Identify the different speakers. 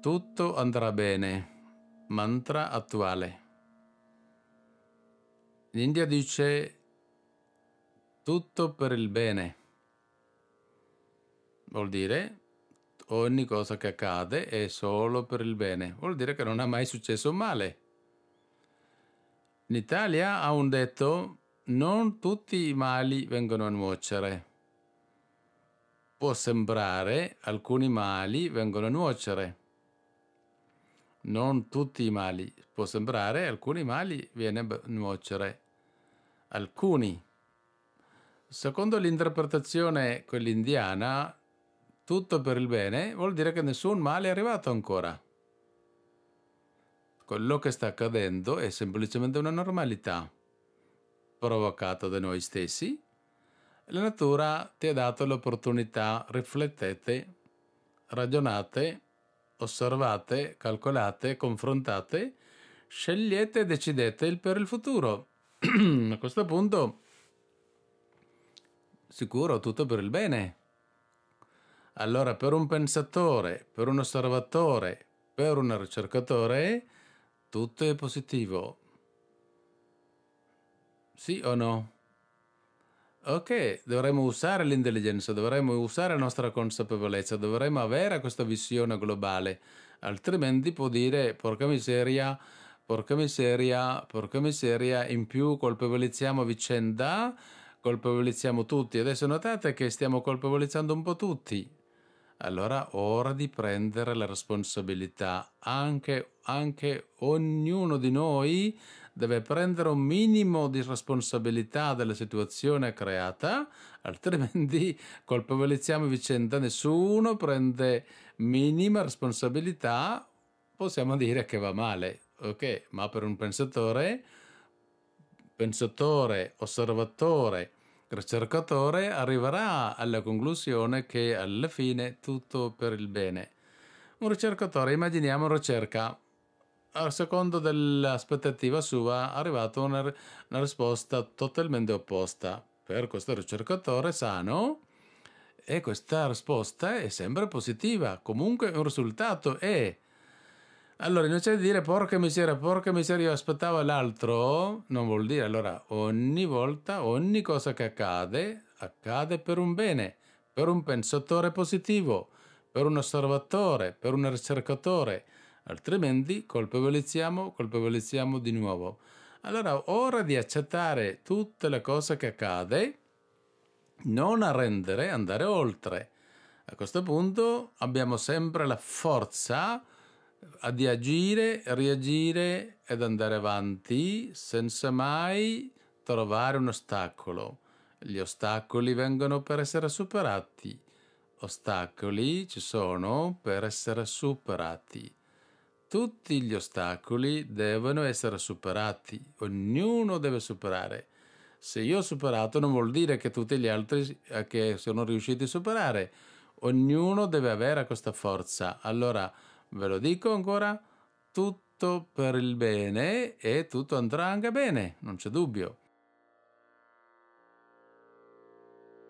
Speaker 1: Tutto andrà bene. Mantra attuale. L'India dice tutto per il bene. Vuol dire ogni cosa che accade è solo per il bene. Vuol dire che non è mai successo male. In Italia ha un detto non tutti i mali vengono a nuocere. Può sembrare alcuni mali vengono a nuocere. Non tutti i mali. Può sembrare alcuni mali viene a nuocere. Alcuni. Secondo l'interpretazione quell'indiana, tutto per il bene vuol dire che nessun male è arrivato ancora. Quello che sta accadendo è semplicemente una normalità provocata da noi stessi. La natura ti ha dato l'opportunità, riflettete, ragionate, osservate, calcolate, confrontate, scegliete e decidete per il futuro. A questo punto, sicuro tutto per il bene. Allora, per un pensatore, per un osservatore, per un ricercatore, tutto è positivo. Sì o no? Ok, dovremmo usare l'intelligenza, dovremmo usare la nostra consapevolezza, dovremmo avere questa visione globale, altrimenti può dire, porca miseria, porca miseria, porca miseria, in più colpevolizziamo vicenda, colpevolizziamo tutti. Adesso notate che stiamo colpevolizzando un po' tutti. Allora ora di prendere la responsabilità, anche, anche ognuno di noi deve prendere un minimo di responsabilità della situazione creata, altrimenti colpevolizziamo vicenda, nessuno prende minima responsabilità, possiamo dire che va male, ok? Ma per un pensatore, pensatore, osservatore, ricercatore arriverà alla conclusione che alla fine tutto per il bene. Un ricercatore, immaginiamo, ricerca, a secondo dell'aspettativa sua, è arrivata una, una risposta totalmente opposta. Per questo ricercatore sano, e questa risposta è sempre positiva, comunque un risultato è allora, invece di dire porca miseria, porca miseria, io aspettavo l'altro, non vuol dire allora ogni volta, ogni cosa che accade, accade per un bene, per un pensatore positivo, per un osservatore, per un ricercatore, altrimenti colpevolizziamo, colpevolizziamo di nuovo. Allora, ora di accettare tutte le cose che accade, non arrendere, andare oltre. A questo punto abbiamo sempre la forza di agire, reagire ed andare avanti senza mai trovare un ostacolo. Gli ostacoli vengono per essere superati. Ostacoli ci sono per essere superati. Tutti gli ostacoli devono essere superati, ognuno deve superare. Se io ho superato non vuol dire che tutti gli altri eh, che sono riusciti a superare. Ognuno deve avere questa forza. Allora, Ve lo dico ancora, tutto per il bene e tutto andrà anche bene, non c'è dubbio.